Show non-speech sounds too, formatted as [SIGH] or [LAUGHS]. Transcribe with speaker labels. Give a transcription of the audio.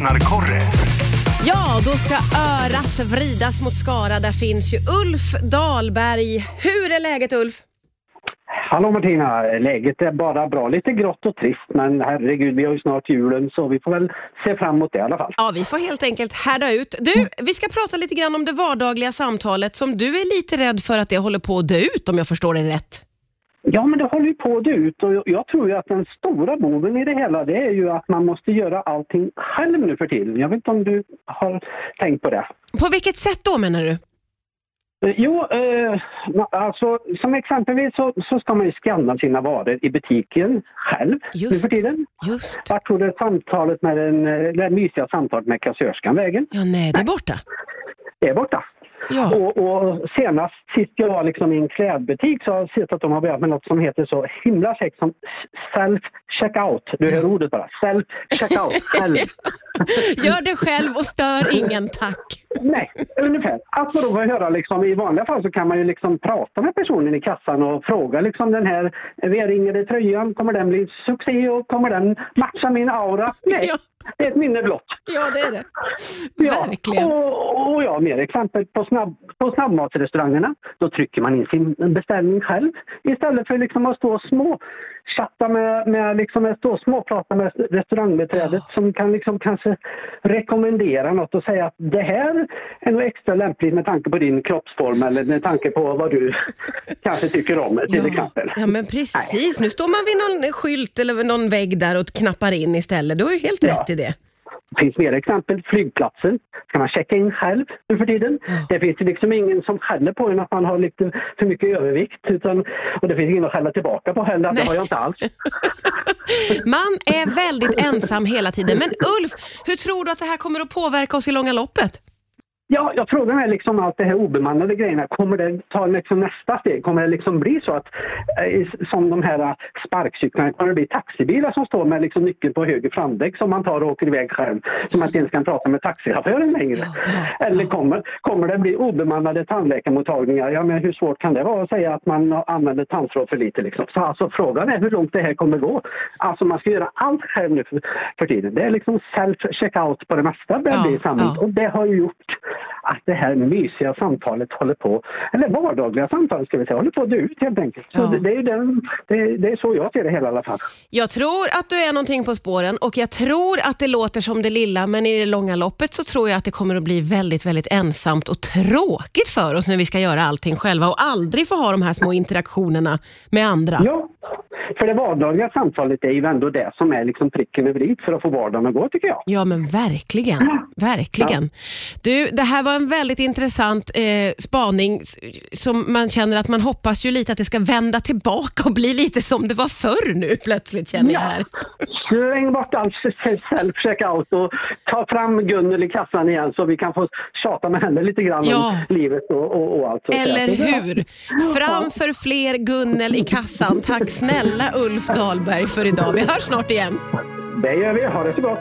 Speaker 1: Lyssnarkorre.
Speaker 2: Ja, då ska örat vridas mot Skara. Där finns ju Ulf Dahlberg. Hur är läget Ulf?
Speaker 3: Hallå Martina! Läget är bara bra. Lite grått och trist men herregud, vi har ju snart julen så vi får väl se fram emot det i alla fall.
Speaker 2: Ja, vi får helt enkelt härda ut. Du, vi ska prata lite grann om det vardagliga samtalet som du är lite rädd för att det håller på att dö ut om jag förstår det rätt.
Speaker 3: Ja, men det håller ju på att dö ut och jag tror ju att den stora boven i det hela det är ju att man måste göra allting själv nu för tiden. Jag vet inte om du har tänkt på det?
Speaker 2: På vilket sätt då menar du?
Speaker 3: Eh, Jo, eh, alltså som exempelvis så, så ska man ju scanna sina varor i butiken själv
Speaker 2: Just.
Speaker 3: nu för tiden.
Speaker 2: Just.
Speaker 3: Vart tog det samtalet med den, eh, det mysiga samtalet med kassörskan vägen?
Speaker 2: Ja, nej, det är borta.
Speaker 3: Det är borta.
Speaker 2: Ja.
Speaker 3: Och, och senast sist jag var liksom i en klädbutik så har jag sett att de har börjat med något som heter så himla käckt som self-checkout. Du hör ordet bara. Self-checkout. [LAUGHS] Själv.
Speaker 2: Gör det själv och stör ingen, tack.
Speaker 3: Nej, ungefär. Att man då får höra liksom, i vanliga fall så kan man ju liksom prata med personen i kassan och fråga liksom den här V-ringade tröjan, kommer den bli succé och kommer den matcha min aura? Nej, [LAUGHS]
Speaker 2: Ja.
Speaker 3: det är ett minne blott.
Speaker 2: Ja, det är det.
Speaker 3: Ja,
Speaker 2: Verkligen.
Speaker 3: Och, och ja, mer exempel på, snabb, på snabbmatsrestaurangerna. Då trycker man in sin beställning själv istället för liksom att stå och små chatta med, med liksom att stå och småprata med restaurangbeträdet som kan liksom kanske rekommendera något och säga att det här är nog extra lämpligt med tanke på din kroppsform eller med tanke på vad du [LAUGHS] kanske tycker om till exempel.
Speaker 2: Ja, men precis. Nu står man vid någon skylt eller någon vägg där och knappar in istället. Du har ju helt
Speaker 3: Ja.
Speaker 2: rätt i det.
Speaker 3: Finns mer exempel. Flygplatsen ska man checka in själv nu för tiden. Det finns liksom ingen som skäller på en att man har lite för mycket övervikt. Utan, och det finns ingen att skälla tillbaka på heller. Det har jag inte alls. [LAUGHS]
Speaker 2: Man är väldigt ensam hela tiden. Men Ulf, hur tror du att det här kommer att påverka oss i långa loppet?
Speaker 3: Ja, jag frågar mig liksom allt det här obemannade grejerna. Kommer det ta liksom nästa steg? Kommer det liksom bli så att eh, som de här eh, sparkcyklarna, kommer det bli taxibilar som står med liksom nyckeln på höger framdäck som man tar och åker iväg själv? Som man inte ens kan prata med taxichauffören längre. Eller kommer, kommer det bli obemannade tandläkarmottagningar? Ja, men hur svårt kan det vara att säga att man använder tandtråd för lite? Liksom? Så alltså frågan är hur långt det här kommer gå. Alltså man ska göra allt själv nu för, för tiden. Det är liksom self-checkout på det mesta börjar
Speaker 2: Ja,
Speaker 3: bli i samhället.
Speaker 2: ja.
Speaker 3: Och det har ju gjort att det här mysiga samtalet håller på, eller vardagliga samtalet ska vi säga, håller på att dö ut helt enkelt. Så
Speaker 2: Ja.
Speaker 3: det, det, är den, det, det är så jag ser det hela i alla fall.
Speaker 2: Jag tror att du är någonting på spåren och jag tror att det låter som det lilla, men i det långa loppet så tror jag att det kommer att bli väldigt, väldigt ensamt och tråkigt för oss när vi ska göra allting själva och aldrig få ha de här små interaktionerna med andra.
Speaker 3: Ja, för det vardagliga samtalet är ju ändå det som är liksom pricken över i för att få vardagen att gå tycker jag.
Speaker 2: Ja, men verkligen. Verkligen. Du, det här var en väldigt intressant eh, spaning som man känner att man hoppas ju lite att det ska vända tillbaka och bli lite som det var förr nu plötsligt känner jag här.
Speaker 3: Släng bort allt self-checkout och ta fram Gunnel i kassan igen så vi kan få tjata med henne lite grann
Speaker 2: Ja.
Speaker 3: om livet och, och, och allt. så.
Speaker 2: Eller
Speaker 3: Så
Speaker 2: hur? Framför fler Gunnel i kassan. Tack snälla Ulf Dahlberg för idag. Vi hörs snart igen.
Speaker 3: Det gör vi. Ha det så gott.